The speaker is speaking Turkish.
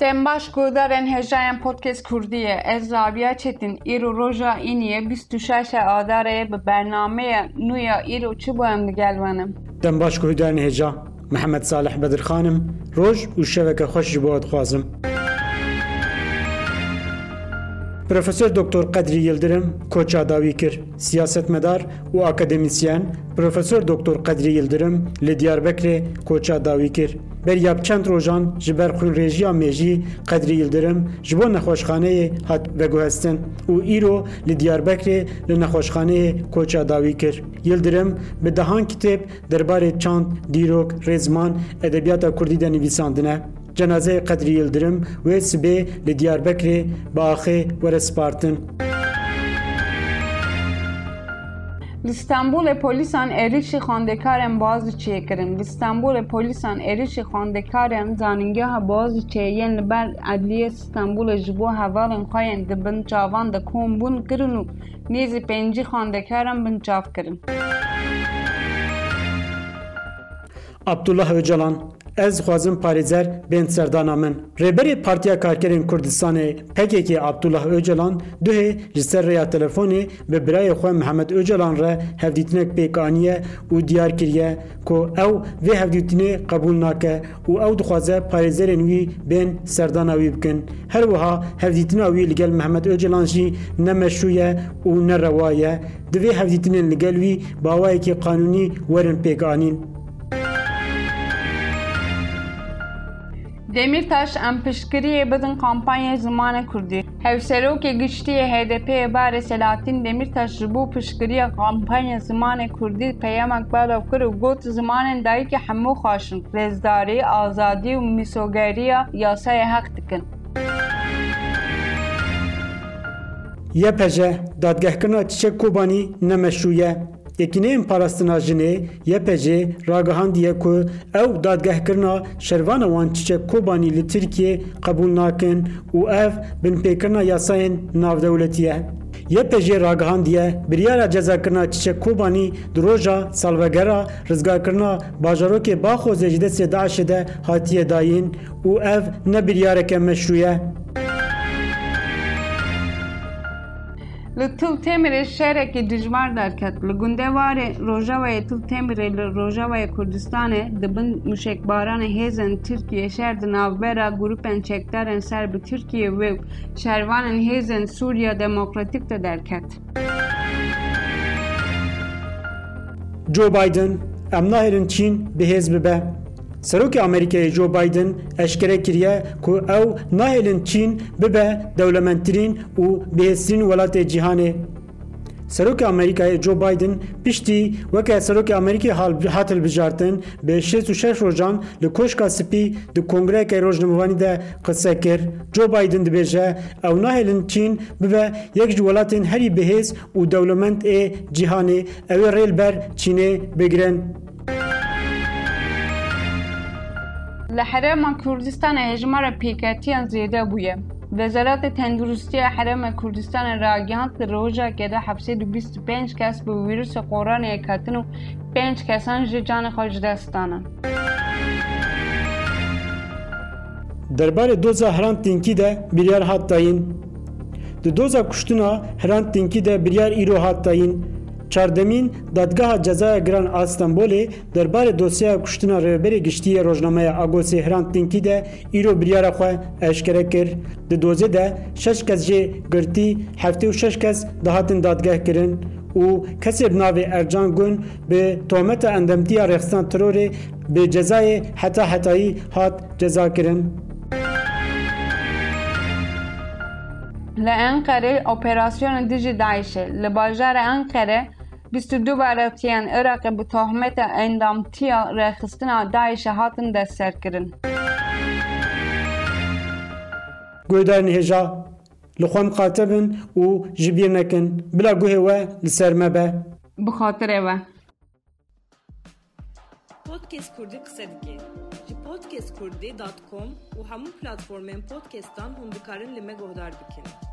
تن باش کودر ان هجاین پادکس کردیه از زابیا چتین ایرو روزه اینیه بیست دوشش آداره به برنامه نویا ایرو چی باید می‌گذنم تن باش کودر ان هجای محمد صالح بدرخانم روز و شبه که خوشی بود خوازم Profesör Doktor Kadri Yıldırım koça davî kir. Siyasetmedar û akademisyen Profesör Doktor Kadri Yıldırım li Diyarbekirê koça davî kir. Beryab çend rojan ji ber xwînrêjiya me jî Qedrî Yildirim ji bo nexweşxaneyê hat veguhestin û îro li Diyarbekirê li nexweşxaneyê koça davî. Yildirim bi dehan kitêb derbarê çand, dîrok, rêzman, edebiyata Kurdî de. Cenazeyê Qedrî Yildirim wê sibê li Diyarbekirê bi axê were spartin. Li Stenbolê polîsan êrişî xwendekarên Boğaziçi'ye kirin. Li Stenbolê polîsan êrişî xwendekarên zanîngeha Boğaziçi'ye yên li ber Edliyê Stenbolê ji bo hevalên xwe yên di binçavan de kombûn kirin û nêzî pêncî xwendekaran binçav kirin. Abdullah Öcalan Ez xwazim parêzer bên serdana min. Rêberê Partiya Karkerên Kurdistanê PKK Abdullah Öcalan duhê ji ser rêya telefonê bi birayê xwe Mihemed Öcalan re hevdîtinek pêk aniye û diyar kiriye ku ew vê hevdîtinê qebûl nake û ew dixwaze parêzerên wî bên serdana wî bikin. Her wiha hevdîtina wî li gel Mihemed Öcalan jî ne meşrû ye û ne rewa ye. Di vê hevdîtinên li gel wî bawayekî qanûnî werin pêk Demirtaş em piştgiriyê bidin kampanya Zimane Kurdî. Hevserokê giştiyê HDP'ye bare Selahattin Demirtaş ji bo piştgiriya kampanya Zimane Kurdî peyamek belav kir û got zimanên dayîkê hemû xweşin, rêzdarî, azadî û mîsogeriya yasayê heq dikin. YPJ dadgehkirina Çiçek Kobanî nemeşrû ye. Yekîneyên parastina jinê YPJ ragihandiye ku ew dadgehkirina şervana wan Çiçek Kobanî li Tirkiye qebûl nakin û ev binpêkirina yasayên navdewletî ye. YPJ ragihandiye biryara cezakirina Çiçek Kobanî di roja salvegera rizgarkirina bajarokê Baxozê ji destê Daişê de hatiye dayîn û ev ne biryareke meşrû Li Til Temirê şerekê dijwar derket. Li gundewarê Rojavayê Til Temirê li Rojavayê Kurdistanê dibin mûşekbaranê hêzên Tirkiye şer di navbera grûpên çekdarên ser bi Tirkiye û şervanên hêzên Sûriya Demokratîk de derket. Joe Biden em nahêlin Çîn bihêz bibe. Serokê Amerîkayê Joe Biden eşkere kiriye ku ew nahêlin Çîn bibe dewlementtirîn û bihêztirîn welatê cîhanê. Serokê Amerîkayê Joe Biden piştî weke Serokê Amerîkê hat hilbijartin bi şêst û şeş rojan li koşka spî di Kongrekê Rojnamevanî de qise kir. Joe Biden dibêje ew nahêlin Çîn bibe yek ji welatên herî bihêz û dewlement ê cîhanê ew ê rêl ber Çînê bigirin. لە حرەمە کوردستانە هێژمارە پێکاتیان زێدە بووە. وەزارەتی تەندروستی حرەمە کوردستانە راگەاند ڕۆژاکێدا 1925 کەس بە ویرروسە قۆرانەیە کاتن و 5 کەسان ژێجانە خۆش دەستانە. دەربارە دۆزە هەران تینکیدە بریار هاتداین. Di doza kuştina Hrant Dinkî de biryar îro hattayîn Dadgeha Cezaya Giran a Stenbolê derbarê dosyeya kuştina rêberê giştiyê rojnameya Agosê Hrant Dinkî de îro biryara xwe eşkere kir. Di dozê de şeş kes jê girtî heftê û şeş kes dihatin dadgeh kirin û kesê bi navê Ercan Gun bi tometa endemtiya rexistan terorê bi cezayê heta hetayî hat ceza kirin. Operasyona dijî Daişê li bajara Enqere 22 barətiyən Iraqı bu tohmətə endamtiya rəxistina Daişə hatin dəstər kirin. Göydarın نهجا، لخوام قاتبن و جبیر نکن بلا گوه و لسر مبه بخاطر و پودکست کردی قصه جی پودکست کردی دات کم و همون پلاتفورمین پودکستان هم دکارن لیمه گودار بکنه